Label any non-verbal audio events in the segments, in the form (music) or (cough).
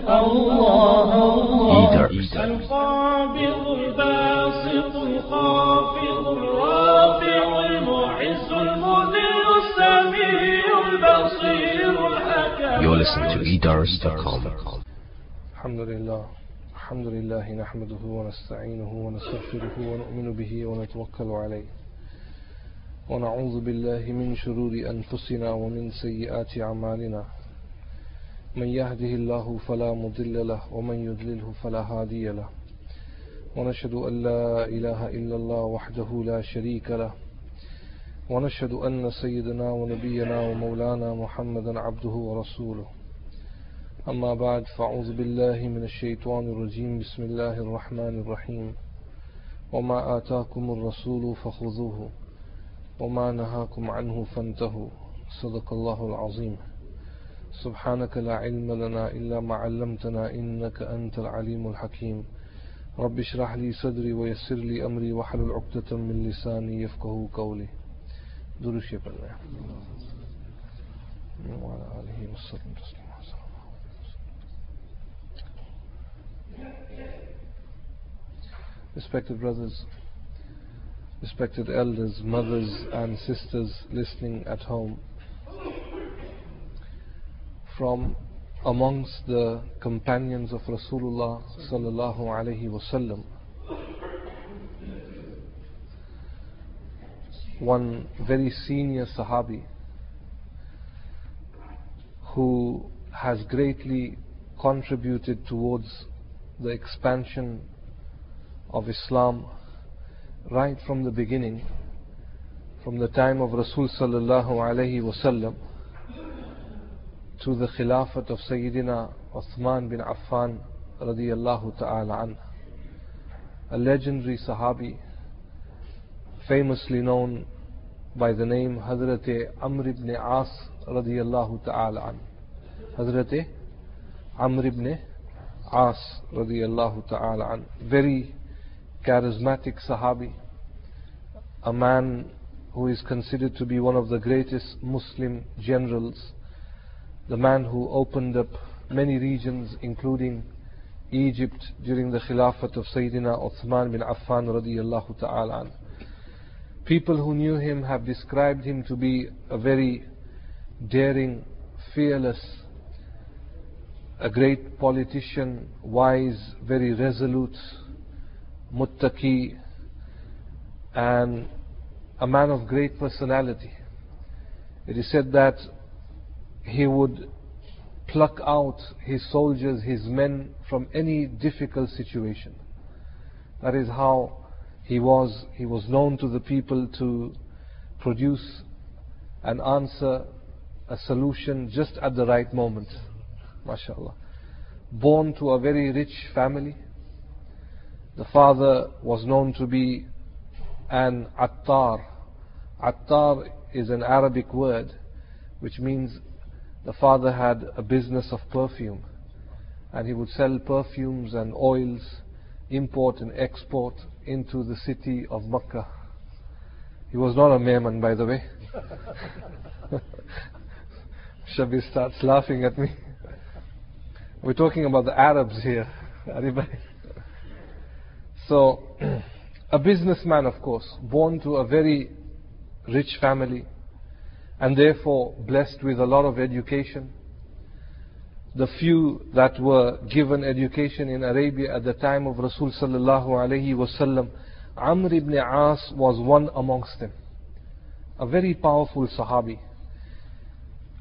الله الله. القابض الباسط الخافض الرافع المعز المذل السميع البصير الحكم You're listening to edars.com. الحمد لله. الحمد لله نحمده ونستعينه ونستغفره ونؤمن به ونتوكل عليه. ونعوذ بالله من شرور أنفسنا ومن سيئات أعمالنا. من يهده الله فلا مضل له ومن يضلله فلا هادي له. ونشهد أن لا إله إلا الله وحده لا شريك له. ونشهد أن سيدنا ونبينا ومولانا محمدا عبده ورسوله. أما بعد فأعوذ بالله من الشيطان الرجيم. بسم الله الرحمن الرحيم. وما آتاكم الرسول فخذوه وما نهاكم عنه فانتهوا. صدق الله العظيم. سبحانك لا علم لنا إلا ما علمتنا إنك أنت العليم الحكيم. رب اشرح لي صدري ويسر لي أمري واحلل عقدة من لساني يفقه قولي. درش بالله وعلى آله وسلم. تسليما Respected brothers, respected elders, mothers, and sisters listening at home, from amongst the companions of Rasulullah sallallahu alaihi wasallam, one very senior Sahabi who has greatly contributed towards the expansion of Islam right from the beginning, from the time of Rasul sallallahu alaihi wasallam to the Khilafat of Sayyidina Uthman bin Affan radiyallahu ta'ala an, a legendary Sahabi, famously known by the name Hazrat Amr ibn As radiyallahu ta'ala an. Hazrat Amr ibn As radiyallahu ta'ala an. Very charismatic Sahabi, a man who is considered to be one of the greatest Muslim generals, the man who opened up many regions, including Egypt during the Khilafat of Sayyidina Uthman bin Affan radiyallahu ta'ala. People who knew him have described him to be a very daring, fearless, a great politician, wise, very resolute, muttaqi, and a man of great personality. It is said that he would pluck out his soldiers, his men from any difficult situation. That is how he was. He was known to the people to produce an answer, a solution just at the right moment. MashaAllah. Born to a very rich family, the father was known to be an attar. Attar is an Arabic word which means the father had a business of perfume and he would sell perfumes and oils, import and export into the city of Makkah. He was not a Memon, by the way. (laughs) Shabir starts laughing at me. We're talking about the Arabs here. So, (clears throat) a businessman, of course, born to a very rich family, and therefore blessed with a lot of education. The few that were given education in Arabia at the time of Rasul sallallahu alaihi wasallam, Amr ibn As was one amongst them. A very powerful Sahabi.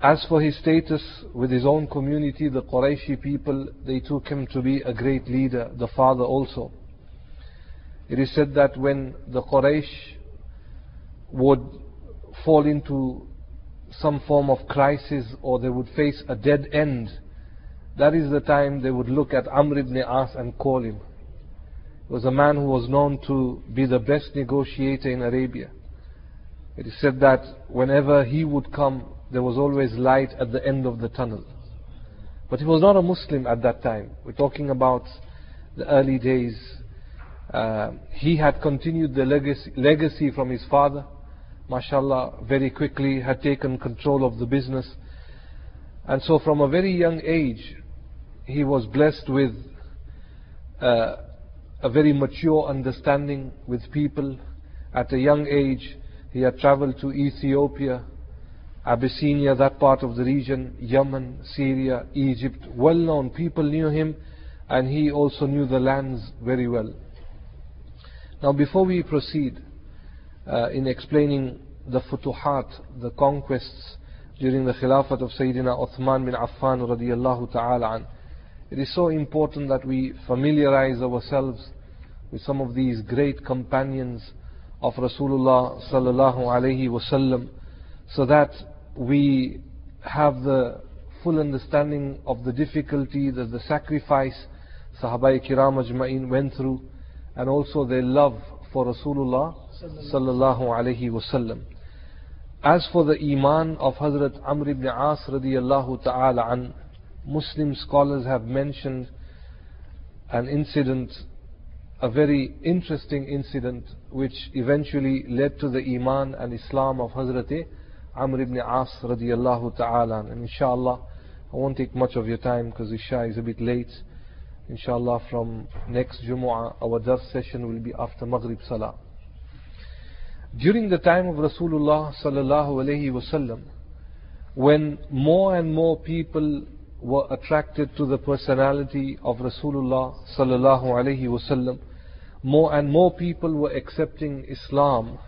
As for his status with his own community, the Qurayshi people, they took him to be a great leader, the father also. It is said that when the Quraysh would fall into some form of crisis or they would face a dead end, that is the time they would look at Amr ibn As and call him. He was a man who was known to be the best negotiator in Arabia. It is said that whenever he would come, there was always light at the end of the tunnel. But he was not a Muslim at that time. We're talking about the early days. Uh, he had continued the legacy, legacy from his father. Mashallah, very quickly had taken control of the business. And so from a very young age, he was blessed with uh, a very mature understanding with people. At a young age, he had traveled to Ethiopia, Abyssinia, that part of the region, Yemen, Syria, Egypt. Well known, people knew him, and he also knew the lands very well. Now, before we proceed uh, in explaining the futuhat, the conquests during the Khilafat of Sayyidina Uthman bin Affan radiallahu ta'ala it is so important that we familiarize ourselves with some of these great companions of Rasulullah sallallahu alaihi wasallam so that we have the full understanding of the difficulty, that the sacrifice Sahaba Kiram Ajma'in went through, and also their love for Rasulullah sallallahu alaihi wasallam. As for the iman of Hazrat Amr ibn As radiallahu ta'ala an, Muslim scholars have mentioned an incident, a very interesting incident, which eventually led to the iman and Islam of Hazrat Amr ibn As radiallahu ta'ala. And inshallah, I won't take much of your time because Isha is a bit late. Inshallah, from next Jumu'ah, our dars session will be after Maghrib Salah. During the time of Rasulullah sallallahu alayhi wasallam, when more and more people were attracted to the personality of Rasulullah sallallahu alayhi wasallam, more and more people were accepting Islam.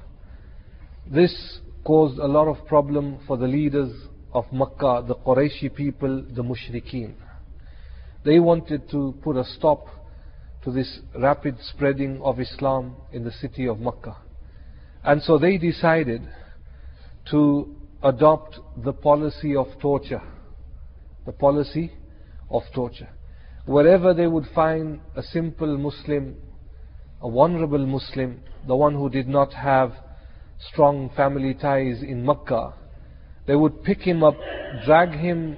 This caused a lot of problem for the leaders of Makkah, the Qurayshi people, the Mushrikeen. They wanted to put a stop to this rapid spreading of Islam in the city of Makkah. And so they decided to adopt the policy of torture. The policy of torture. Wherever they would find a simple Muslim, a vulnerable Muslim, the one who did not have strong family ties in Mecca, they would pick him up, drag him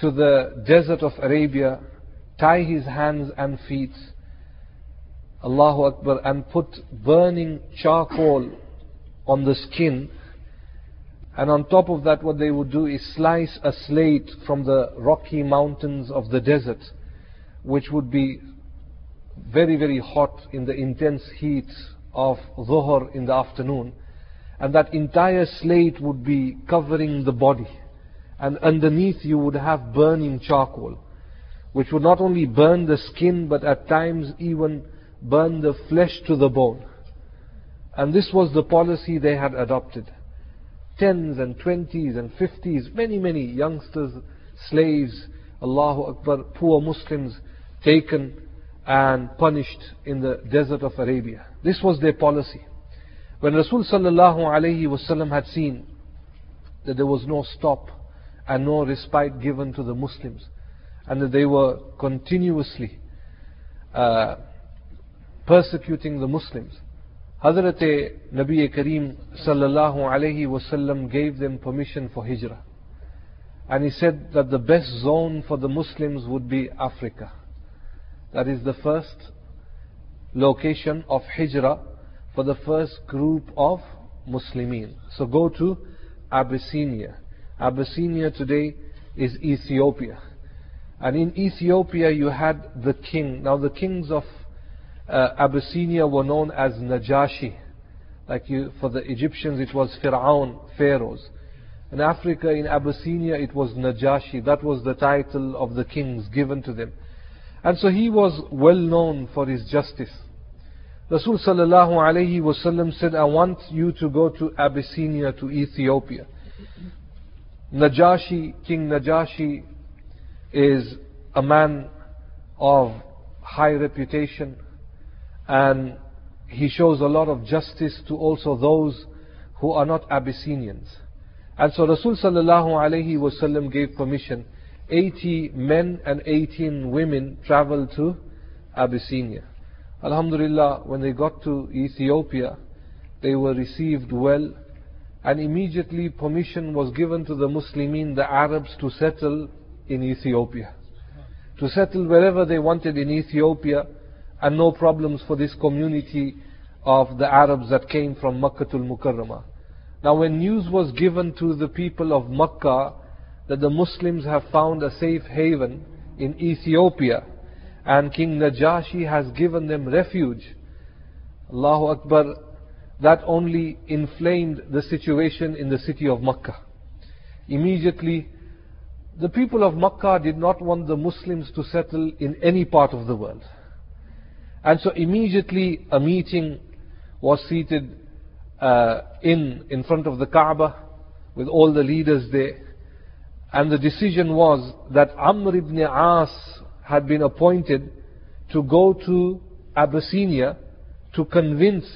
to the desert of Arabia, tie his hands and feet, Allahu Akbar, and put burning charcoal on the skin. And on top of that, what they would do is slice a slate from the rocky mountains of the desert, which would be very, very hot in the intense heat of Dhuhr in the afternoon and that entire slate would be covering the body. And underneath you would have burning charcoal, which would not only burn the skin, but at times even burn the flesh to the bone. And this was the policy they had adopted. Tens and twenties and fifties, many, many youngsters, slaves, Allahu Akbar, poor Muslims taken and punished in the desert of Arabia. This was their policy. When Rasul sallallahu alayhi wasallam had seen that there was no stop and no respite given to the Muslims, and that they were continuously uh, persecuting the Muslims, Hazrat Nabi Kareem sallallahu alayhi wasallam gave them permission for hijrah. And he said that the best zone for the Muslims would be Africa. That is the first location of hijrah for the first group of Muslimin. So go to Abyssinia. Abyssinia today is Ethiopia. And in Ethiopia you had the king. Now the kings of uh, Abyssinia were known as Najashi. Like you, for the Egyptians it was Fir'aun, pharaohs. In Africa, in Abyssinia, it was Najashi. That was the title of the kings given to them. And so he was well known for his justice. Rasul sallallahu alayhi wasallam said, I want you to go to Abyssinia, to Ethiopia. Najashi, King Najashi is a man of high reputation and he shows a lot of justice to also those who are not Abyssinians. And so Rasul sallallahu alayhi wasallam gave permission. 80 men and 18 women traveled to Abyssinia. Alhamdulillah, when they got to Ethiopia, they were received well, and immediately permission was given to the Muslimin, the Arabs, to settle in Ethiopia. To settle wherever they wanted in Ethiopia, and no problems for this community of the Arabs that came from Makkah al Mukarramah. Now, when news was given to the people of Makkah that the Muslims have found a safe haven in Ethiopia and King Najashi has given them refuge. Allahu Akbar, that only inflamed the situation in the city of Makkah. Immediately, the people of Makkah did not want the Muslims to settle in any part of the world. And so immediately a meeting was seated uh, in, in front of the Kaaba with all the leaders there. And the decision was that Amr ibn As had been appointed to go to Abyssinia to convince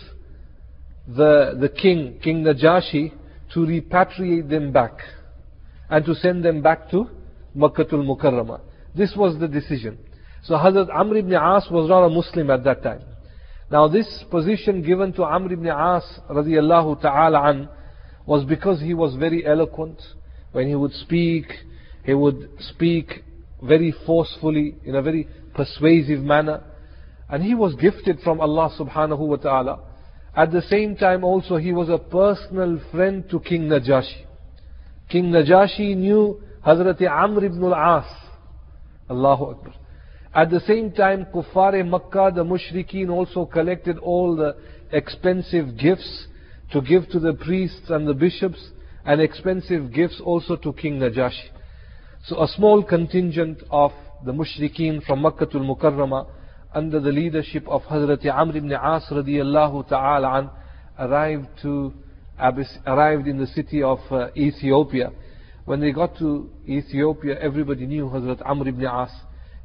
the, the king, King Najashi, to repatriate them back and to send them back to Makkatul Mukarramah. This was the decision. So Hazrat Amr ibn As was not a Muslim at that time. Now this position given to Amr ibn As radiallahu ta'ala an was because he was very eloquent. When he would speak, he would speak very forcefully, in a very persuasive manner. And he was gifted from Allah subhanahu wa ta'ala. At the same time also he was a personal friend to King Najashi. King Najashi knew Hazrat Amr ibn al-As. Allahu Akbar. At the same time, Kuffar Makkah, the Mushrikeen also collected all the expensive gifts to give to the priests and the bishops and expensive gifts also to King Najashi. So a small contingent of the mushrikeen from Makkah to Mukarramah under the leadership of Hazrat Amr ibn As radiallahu ta'ala an arrived to arrived in the city of uh, Ethiopia. When they got to Ethiopia, everybody knew Hazrat Amr ibn As.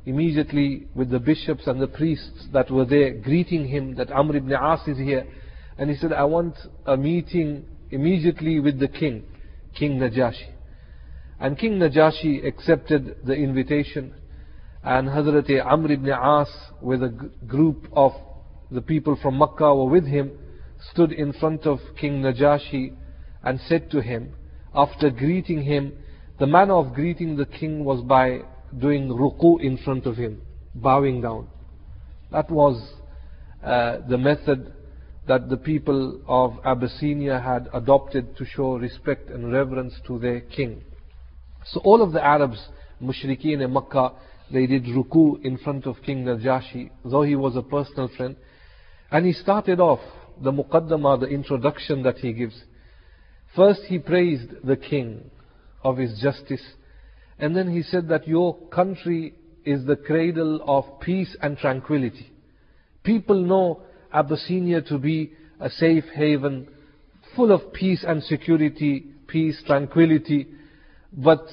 Immediately with the bishops and the priests that were there greeting him that Amr ibn As is here. And he said, I want a meeting immediately with the king, King Najashi. And King Najashi accepted the invitation. And Hazrat Amr ibn As, with a group of the people from Makkah were with him, stood in front of King Najashi and said to him, after greeting him, the manner of greeting the king was by doing ruku in front of him, bowing down. That was uh, the method that the people of Abyssinia had adopted to show respect and reverence to their king. So all of the Arabs, mushrikeen in Makkah, they did ruku in front of King Najashi, though he was a personal friend. And he started off the muqaddamah, the introduction that he gives. First he praised the king of his justice. And then he said that your country is the cradle of peace and tranquility. People know Abyssinia to be a safe haven, full of peace and security, peace, tranquility. But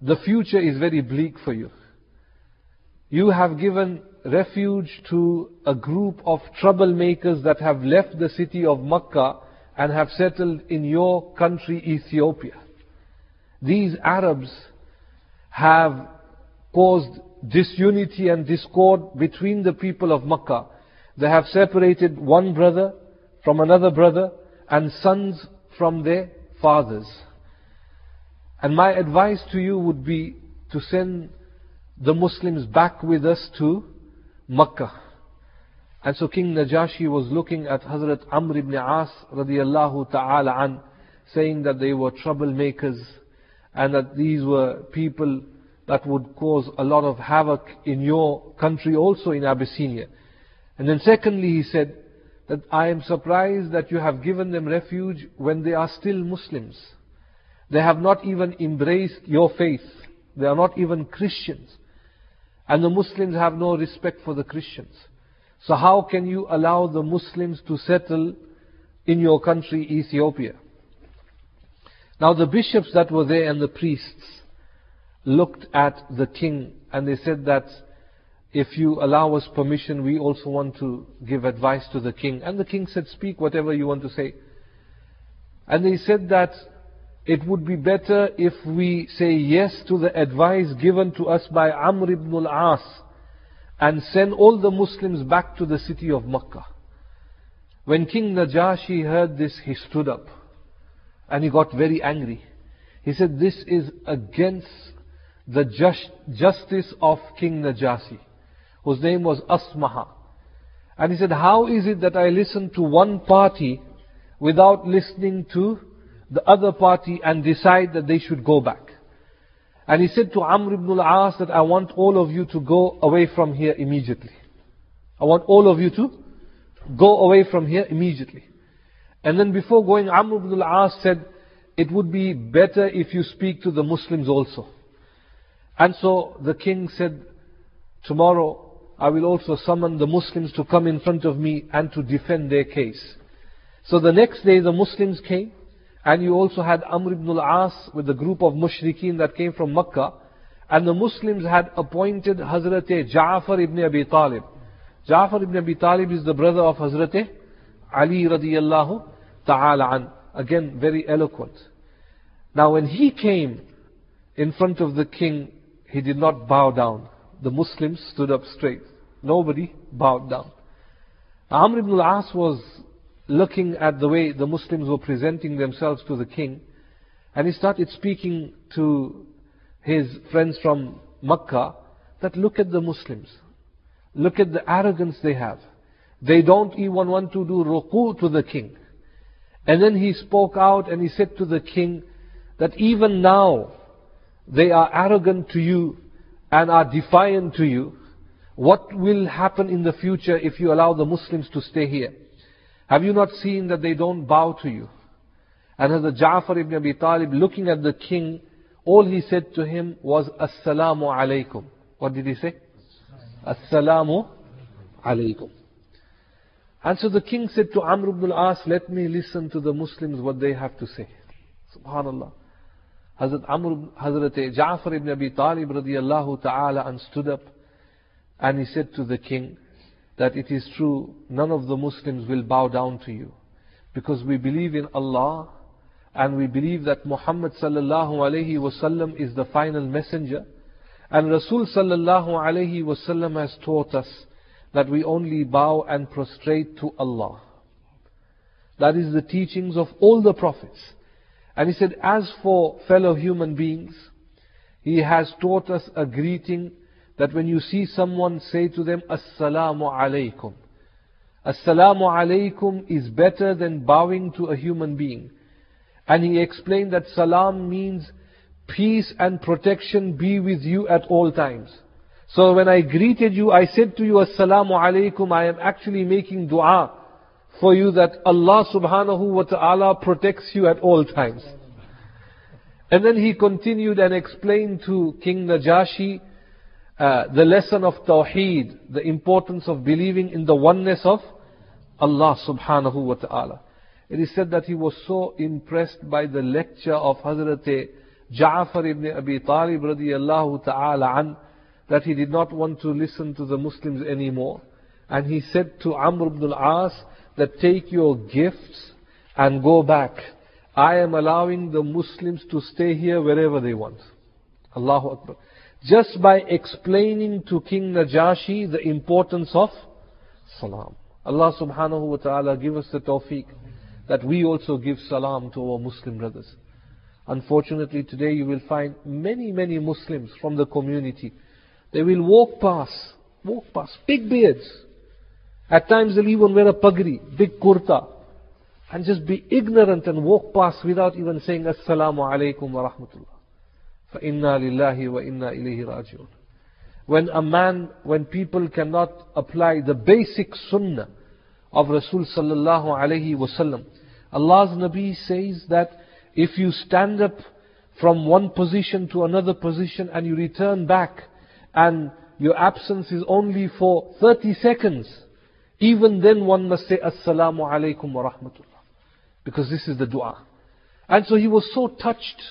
the future is very bleak for you. You have given refuge to a group of troublemakers that have left the city of Makkah and have settled in your country, Ethiopia. These Arabs have caused disunity and discord between the people of Makkah. They have separated one brother from another brother and sons from their fathers. And my advice to you would be to send the Muslims back with us to Makkah. And so King Najashi was looking at Hazrat Amr ibn As radiallahu ta'ala an, saying that they were troublemakers and that these were people that would cause a lot of havoc in your country also in Abyssinia. And then secondly he said that I am surprised that you have given them refuge when they are still Muslims. They have not even embraced your faith. They are not even Christians. And the Muslims have no respect for the Christians. So how can you allow the Muslims to settle in your country, Ethiopia? Now the bishops that were there and the priests looked at the king and they said that if you allow us permission, we also want to give advice to the king. And the king said, speak whatever you want to say. And they said that it would be better if we say yes to the advice given to us by Amr ibn al-As and send all the Muslims back to the city of Makkah. When King Najashi heard this, he stood up and he got very angry. He said, this is against the just, justice of King Najashi whose name was Asmaha. And he said, how is it that I listen to one party without listening to the other party and decide that they should go back? And he said to Amr ibn al-As that I want all of you to go away from here immediately. I want all of you to go away from here immediately. And then before going, Amr ibn al-As said, it would be better if you speak to the Muslims also. And so the king said, tomorrow I will also summon the Muslims to come in front of me and to defend their case. So the next day the Muslims came, and you also had Amr ibn al-As with the group of mushrikeen that came from Makkah, and the Muslims had appointed Hazrat Ja'far ibn Abi Talib. Ja'far ibn Abi Talib is the brother of Hazrat Ali radiyallahu ta'ala an. Again, very eloquent. Now when he came in front of the king, he did not bow down. The Muslims stood up straight. Nobody bowed down. Amr ibn al-As was looking at the way the Muslims were presenting themselves to the king, and he started speaking to his friends from Makkah that look at the Muslims. Look at the arrogance they have. They don't even want to do ruku to the king. And then he spoke out and he said to the king that even now they are arrogant to you and are defiant to you. What will happen in the future if you allow the Muslims to stay here? Have you not seen that they don't bow to you? And the Ja'far ibn Abi Talib looking at the king, all he said to him was, Assalamu alaikum. What did he say? Assalamu alaikum. And so the king said to Amr ibn al-As, let me listen to the Muslims what they have to say. Subhanallah. Hazrat Amr, Hazrat Ja'far ibn Abi Talib radiallahu ta'ala and stood up and he said to the king that it is true, none of the Muslims will bow down to you. Because we believe in Allah and we believe that Muhammad sallallahu alayhi wasallam is the final messenger. And Rasul sallallahu alayhi wasallam has taught us that we only bow and prostrate to Allah. That is the teachings of all the prophets. And he said, as for fellow human beings, he has taught us a greeting that when you see someone, say to them, Assalamu alaikum. Assalamu alaikum is better than bowing to a human being. And he explained that salam means peace and protection be with you at all times. So when I greeted you, I said to you, Assalamu alaikum, I am actually making dua for you that Allah subhanahu wa ta'ala protects you at all times. And then he continued and explained to King Najashi uh, the lesson of Tawheed, the importance of believing in the oneness of Allah subhanahu wa ta'ala. It is said that he was so impressed by the lecture of Hazrat Ja'far ibn Abi Talib radiyallahu ta'ala an, that he did not want to listen to the Muslims anymore. And he said to Amr ibn al-As that take your gifts and go back. I am allowing the Muslims to stay here wherever they want. Allahu Akbar. Just by explaining to King Najashi the importance of salam. Allah subhanahu wa ta'ala give us the tawfiq that we also give salam to our Muslim brothers. Unfortunately today you will find many, many Muslims from the community they will walk past, walk past, big beards. At times they'll even wear a pagri, big kurta, and just be ignorant and walk past without even saying Assalamu alaikum wa rahmatullah. فَإِنَّا لِلَّهِ وَإِنَّا إِلَيْهِ رَاجِعُونَ When a man, when people cannot apply the basic sunnah of Rasul sallallahu alayhi wasallam, Allah's Nabi says that if you stand up from one position to another position and you return back and your absence is only for 30 seconds, even then one must say Assalamu alaikum wa rahmatullah. Because this is the dua. And so he was so touched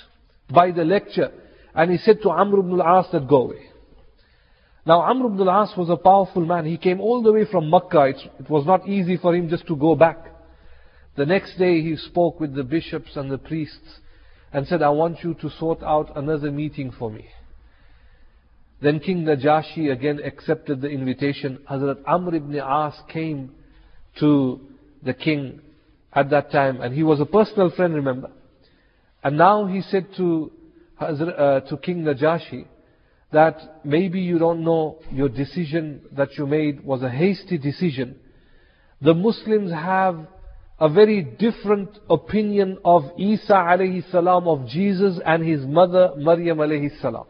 by the lecture, and he said to Amr ibn al-As that go away. Now Amr ibn al-As was a powerful man. He came all the way from Makkah. It, it was not easy for him just to go back. The next day he spoke with the bishops and the priests and said, I want you to sort out another meeting for me. Then King Najashi again accepted the invitation. Hazrat Amr ibn al As came to the king at that time, and he was a personal friend, remember. And now he said to, Uh, to King Najashi that maybe you don't know your decision that you made was a hasty decision. The Muslims have a very different opinion of Isa alayhi salam, of Jesus and his mother Maryam alayhi salam.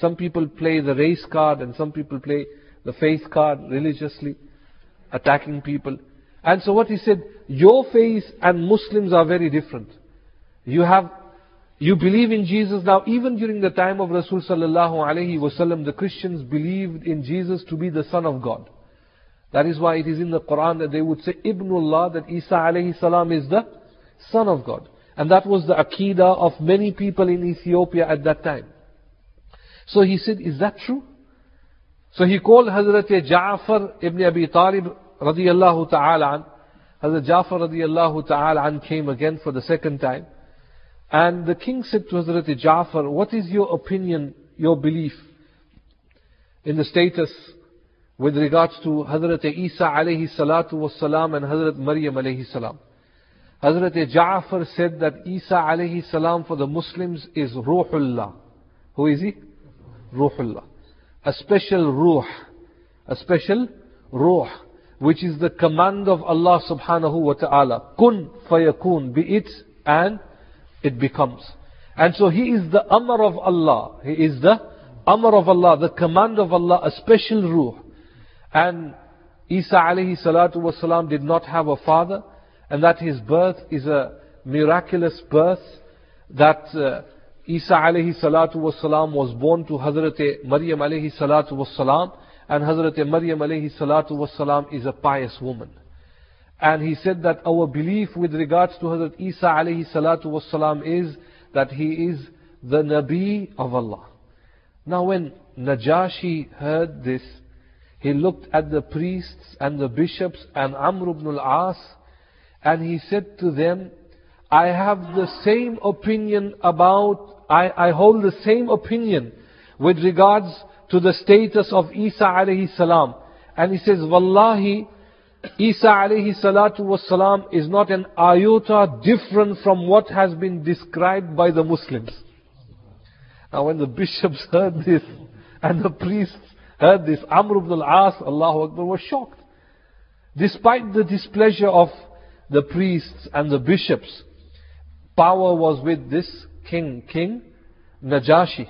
Some people play the race card and some people play the faith card religiously, attacking people. And so what he said, your faith and Muslims are very different. You have, you believe in Jesus now, even during the time of Rasul sallallahu wasallam, the Christians believed in Jesus to be the Son of God. That is why it is in the Quran that they would say Ibnullah, that Isa alayhi salam is the Son of God. And that was the Aqidah of many people in Ethiopia at that time. So he said, is that true? So he called Hazrat Ja'far ibn Abi Talib radiyallahu ta'ala an. Hazrat Ja'far radiyallahu ta'ala an came again for the second time. And the king said to Hazrat Ja'far, what is your opinion, your belief in the status with regards to Hazrat Isa alayhi salatu was salam and Hazrat Maryam alayhi salam? Hazrat Ja'far said that Isa alayhi salam for the Muslims is Ruhullah. Who is he? Ruhullah. A special Ruh. A special Ruh. Which is the command of Allah subhanahu wa ta'ala. Kun fayakun. Be it and it becomes. And so he is the Amr of Allah. He is the Amr of Allah, the command of Allah, a special Ruh. And Isa alayhi salatu wasalam did not have a father and that his birth is a miraculous birth, that uh, Isa alayhi salatu wasalam was born to Hazrat Maryam alayhi salatu wasalam, and Hazrat Maryam alayhi salatu wasalam is a pious woman. And he said that our belief with regards to Hazrat Isa alayhi salatu wasalam is that he is the Nabi of Allah. Now when Najashi heard this, he looked at the priests and the bishops and Amr ibn al-As and he said to them, I have the same opinion about, I, I hold the same opinion with regards to the status of Isa alayhi salam. And he says, Wallahi, Isa alayhi salatu was salam is not an iota different from what has been described by the Muslims. Now when the bishops heard this, and the priests heard this, Amr ibn al-As, Allahu Akbar, was shocked. Despite the displeasure of the priests and the bishops. Power was with this king, King Najashi.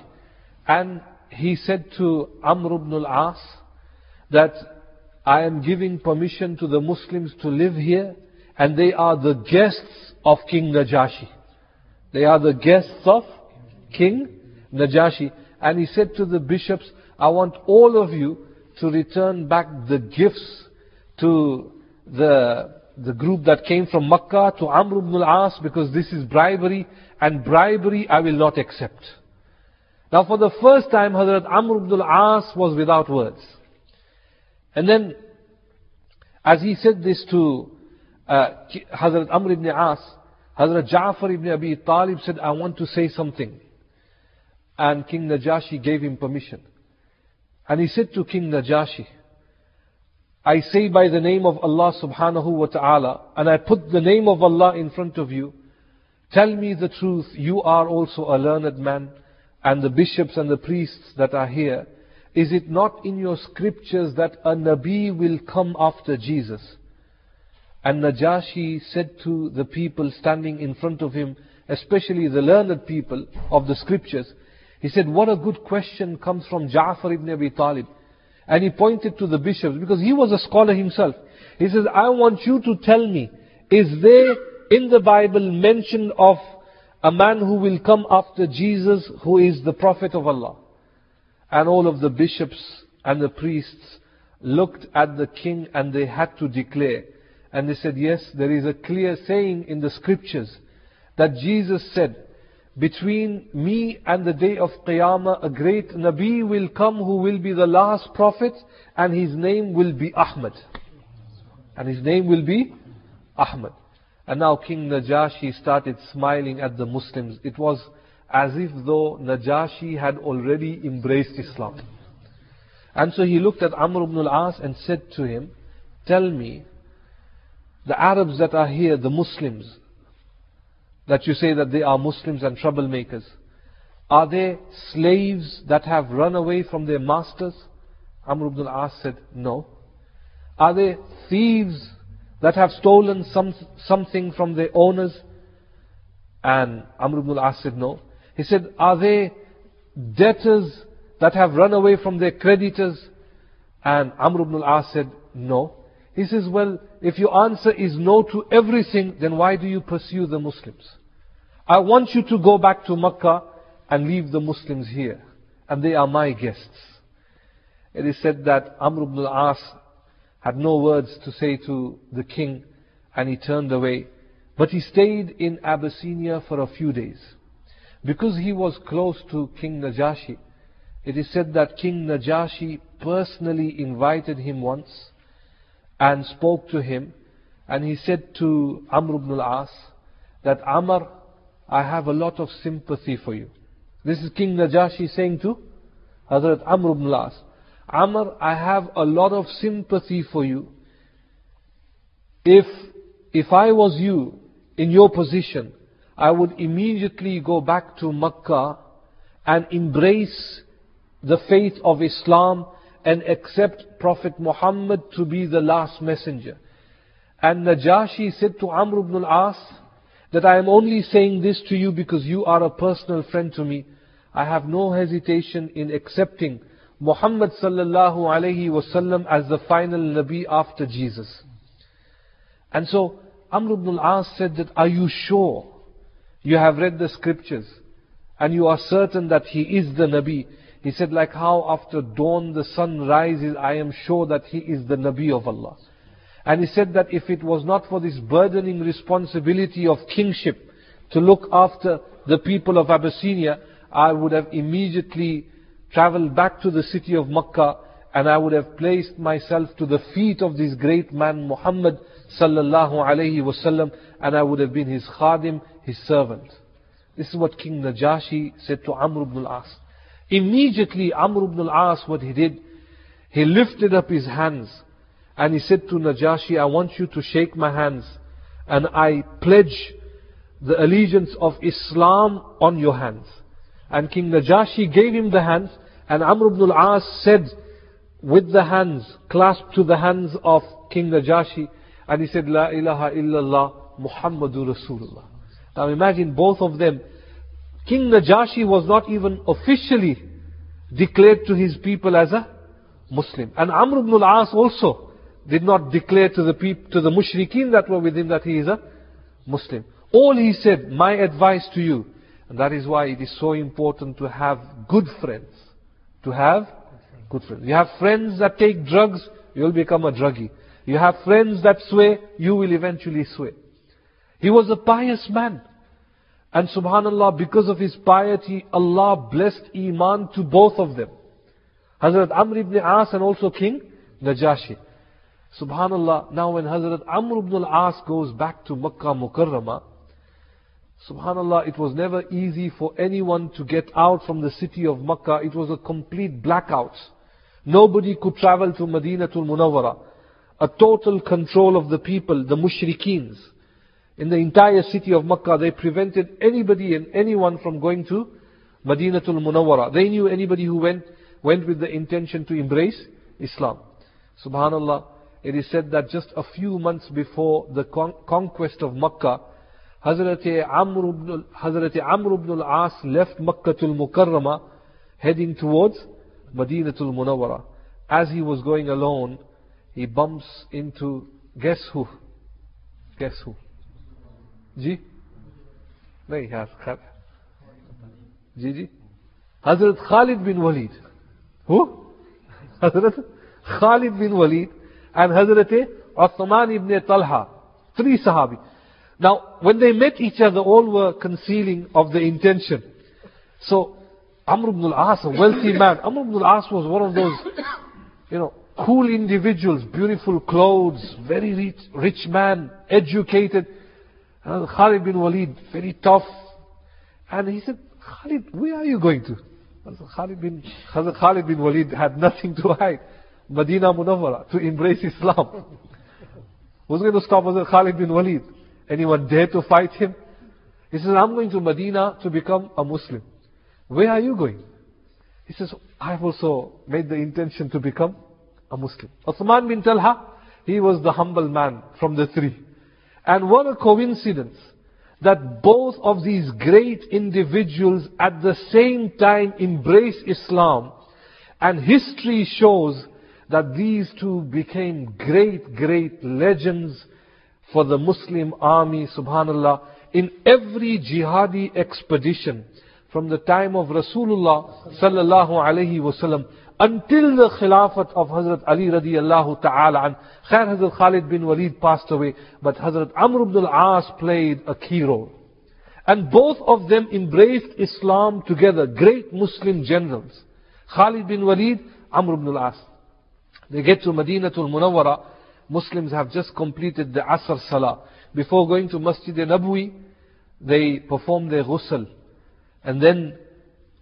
And he said to Amr ibn al-As that I am giving permission to the Muslims to live here and they are the guests of King Najashi. They are the guests of King Najashi. And he said to the bishops, I want all of you to return back the gifts to the the group that came from Makkah to Amr ibn al-As because this is bribery and bribery I will not accept. Now for the first time Hazrat Amr ibn al-As was without words. And then as he said this to uh, Hazrat Amr ibn al-As, Hazrat Ja'far ibn Abi Talib said, I want to say something. And King Najashi gave him permission. And he said to King Najashi, I say by the name of Allah subhanahu wa ta'ala, and I put the name of Allah in front of you, tell me the truth, you are also a learned man, and the bishops and the priests that are here, is it not in your scriptures that a Nabi will come after Jesus? And Najashi said to the people standing in front of him, especially the learned people of the scriptures, he said, what a good question comes from Ja'far ibn Abi Talib. And he pointed to the bishops because he was a scholar himself. He says, I want you to tell me, is there in the Bible mention of a man who will come after Jesus who is the Prophet of Allah? And all of the bishops and the priests looked at the king and they had to declare. And they said, yes, there is a clear saying in the scriptures that Jesus said, between me and the day of Qiyamah, a great Nabi will come who will be the last prophet, and his name will be Ahmad. And his name will be Ahmad. And now King Najashi started smiling at the Muslims. It was as if though Najashi had already embraced Islam. And so he looked at Amr ibn al-As and said to him, Tell me, the Arabs that are here, the Muslims, that you say that they are Muslims and troublemakers? Are they slaves that have run away from their masters? Amr ibn al-As said, no. Are they thieves that have stolen some, something from their owners? And Amr ibn al-As said, no. He said, are they debtors that have run away from their creditors? And Amr ibn al-As said, no. He says, well, if your answer is no to everything, then why do you pursue the Muslims? I want you to go back to Makkah and leave the Muslims here. And they are my guests. It is said that Amr ibn al-As had no words to say to the king and he turned away. But he stayed in Abyssinia for a few days. Because he was close to King Najashi, it is said that King Najashi personally invited him once and spoke to him and he said to Amr ibn al-As that Amr, I have a lot of sympathy for you. This is King Najashi saying to Hazrat Amr ibn al-As. Amr, I have a lot of sympathy for you. If, if I was you, in your position, I would immediately go back to Makkah and embrace the faith of Islam and accept Prophet Muhammad to be the last messenger. And Najashi said to Amr ibn al-As that I am only saying this to you because you are a personal friend to me. I have no hesitation in accepting Muhammad sallallahu alayhi wasallam as the final Nabi after Jesus. And so Amr ibn al-As said that, are you sure you have read the scriptures and you are certain that he is the Nabi? He said, like how after dawn the sun rises, I am sure that he is the Nabi of Allah. And he said that if it was not for this burdening responsibility of kingship to look after the people of Abyssinia, I would have immediately traveled back to the city of Makkah and I would have placed myself to the feet of this great man Muhammad sallallahu alayhi wasallam and I would have been his khadim, his servant. This is what King Najashi said to Amr ibn al-As. Immediately Amr ibn al-As, what he did, he lifted up his hands and he said to Najashi, I want you to shake my hands and I pledge the allegiance of Islam on your hands. And King Najashi gave him the hands and Amr ibn al-As said with the hands clasped to the hands of King Najashi and he said, La ilaha illallah Muhammadur Rasulullah. Now imagine both of them King Najashi was not even officially declared to his people as a Muslim. And Amr ibn al-As also did not declare to the people, to the mushrikeen that were with him that he is a Muslim. All he said, my advice to you, and that is why it is so important to have good friends. To have good friends. You have friends that take drugs, you'll become a druggie. You have friends that sway, you will eventually sway. He was a pious man. And subhanallah, because of his piety, Allah blessed Iman to both of them. Hazrat Amr ibn As and also King Najashi. Subhanallah, now when Hazrat Amr ibn al-As goes back to Makkah Mukarramah, Subhanallah, it was never easy for anyone to get out from the city of Makkah. It was a complete blackout. Nobody could travel to Madinatul Munawwara. A total control of the people, the mushrikeens in the entire city of Makkah, they prevented anybody and anyone from going to Madinatul Munawwara. They knew anybody who went, went with the intention to embrace Islam. Subhanallah, it is said that just a few months before the con- conquest of Makkah, Hazrat Amr ibn, Hazrat Amr ibn al-As left Makkatul Mukarramah heading towards Madinatul Munawwara. As he was going alone, he bumps into, guess who? Guess who? जी नहीं यार खैर जी जी हजरत खालिद बिन Waleed who Hazrat Khalid bin Waleed and Hazrat Uthman ibn Talha, three Sahabi. Now, when they met each other, all were concealing of the intention. So, Amr ibn al-As, a wealthy man, Amr ibn al-As was one of those, you know, cool individuals, beautiful clothes, very rich, rich man, educated. And Khalid bin Walid, very tough. And he said, Khalid, where are you going to? Khalid bin, Khalid bin Walid had nothing to hide. Medina Munawwara, to embrace Islam. Who's going to stop us Khalid bin Walid? Anyone dare to fight him? He says, I'm going to Medina to become a Muslim. Where are you going? He says, I've also made the intention to become a Muslim. Uthman bin Talha, he was the humble man from the three. And what a coincidence that both of these great individuals at the same time embrace Islam. And history shows that these two became great, great legends for the Muslim army, subhanallah, in every jihadi expedition from the time of Rasulullah sallallahu alayhi wasallam until the Khilafat of Hazrat Ali radiallahu ta'ala and Khair Hazrat Khalid bin Walid passed away, but Hazrat Amr ibn al-As played a key role. And both of them embraced Islam together, great Muslim generals. Khalid bin Walid, Amr ibn al-As. They get to Madinatul Munawwara, Muslims have just completed the Asr Salah. Before going to Masjid al-Nabwi, they perform their ghusl. And then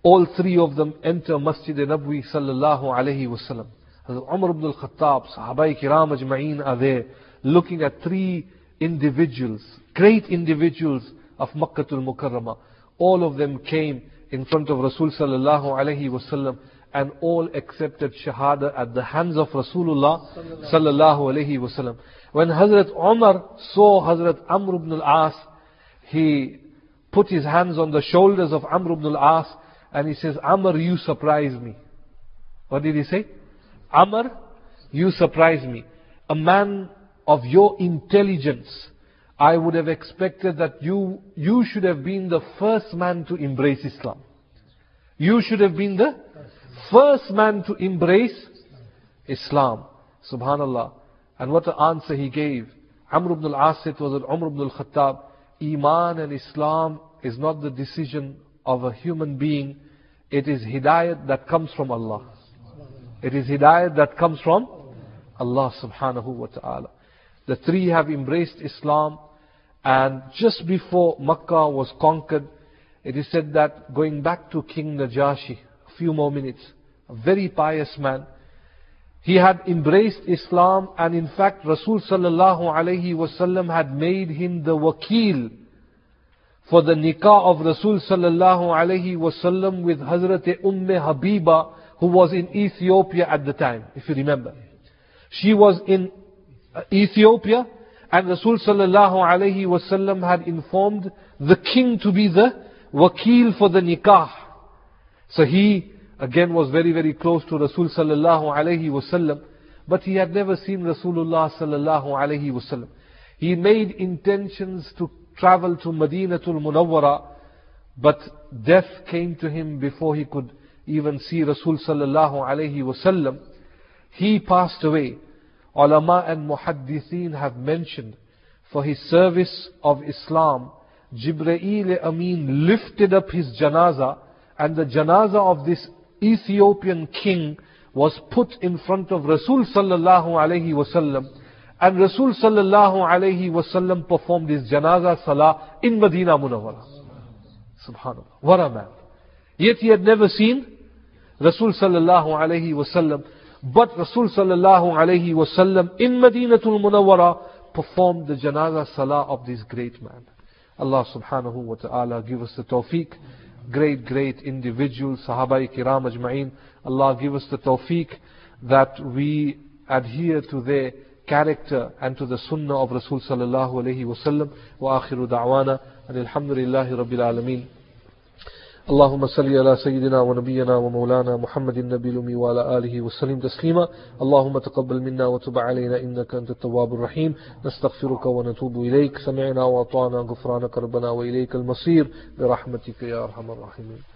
all three of them enter Masjid Nabwi sallallahu alayhi wasallam. Umar ibn al-Khattab, Sahabai Kiram Ajma'een are there, looking at three individuals, great individuals of Makkah al-Mukarramah. All of them came in front of Rasul sallallahu alayhi wasallam and all accepted Shahada at the hands of Rasulullah sallallahu alayhi wasallam. When Hazrat Umar saw Hazrat Amr ibn al-As, he put his hands on the shoulders of Amr ibn al-As and he says, Amr, you surprise me. What did he say? Amr, you surprise me. A man of your intelligence, I would have expected that you, you should have been the first man to embrace Islam. You should have been the first man to embrace Islam. Subhanallah. And what an answer he gave. Amr ibn al-As said was Umar ibn al-Khattab, Iman and Islam is not the decision of a human being. It is hidayat that comes from Allah. It is hidayat that comes from Allah subhanahu wa ta'ala. The three have embraced Islam and just before Makkah was conquered, it is said that going back to King Najashi, a few more minutes, a very pious man, he had embraced Islam and in fact Rasul sallallahu alayhi wasallam had made him the wakil for the nikah of Rasul sallallahu alayhi wasallam with Hazrat Umm Habiba who was in Ethiopia at the time, if you remember. She was in Ethiopia and Rasul sallallahu alayhi wasallam had informed the king to be the wakil for the nikah. So he again was very very close to Rasul sallallahu alayhi wasallam, but he had never seen Rasulullah sallallahu alayhi wasallam. He made intentions to travel to Madinatul Munawwara, but death came to him before he could even see Rasul sallallahu alayhi wasallam. He passed away. Ulama and Muhaddithin have mentioned for his service of Islam, Jibreel Amin lifted up his janaza and the janaza of this Ethiopian king was put in front of Rasul sallallahu alayhi wasallam and Rasul sallallahu alayhi wasallam performed his janaza salah in Medina Munawwara. Subhanallah. What a man. Yet he had never seen Rasul sallallahu alayhi wasallam. But Rasul sallallahu alayhi wasallam in Madinatul Munawwara performed the janaza salah of this great man. Allah subhanahu wa ta'ala give us the tawfiq. Great, great individuals, Sahaba kiram ajma'in. Allah give us the tawfiq that we adhere to their character and to the sunnah of Rasul sallallahu alayhi wa sallam. Wa akhiru da'wana. And alhamdulillahi rabbil alameen. اللهم صل على سيدنا ونبينا ومولانا محمد النبي الأمي وعلى آله وسلم تسليما اللهم تقبل منا وتب علينا إنك أنت التواب الرحيم نستغفرك ونتوب إليك سمعنا وأطعنا غفرانك ربنا وإليك المصير برحمتك يا أرحم الراحمين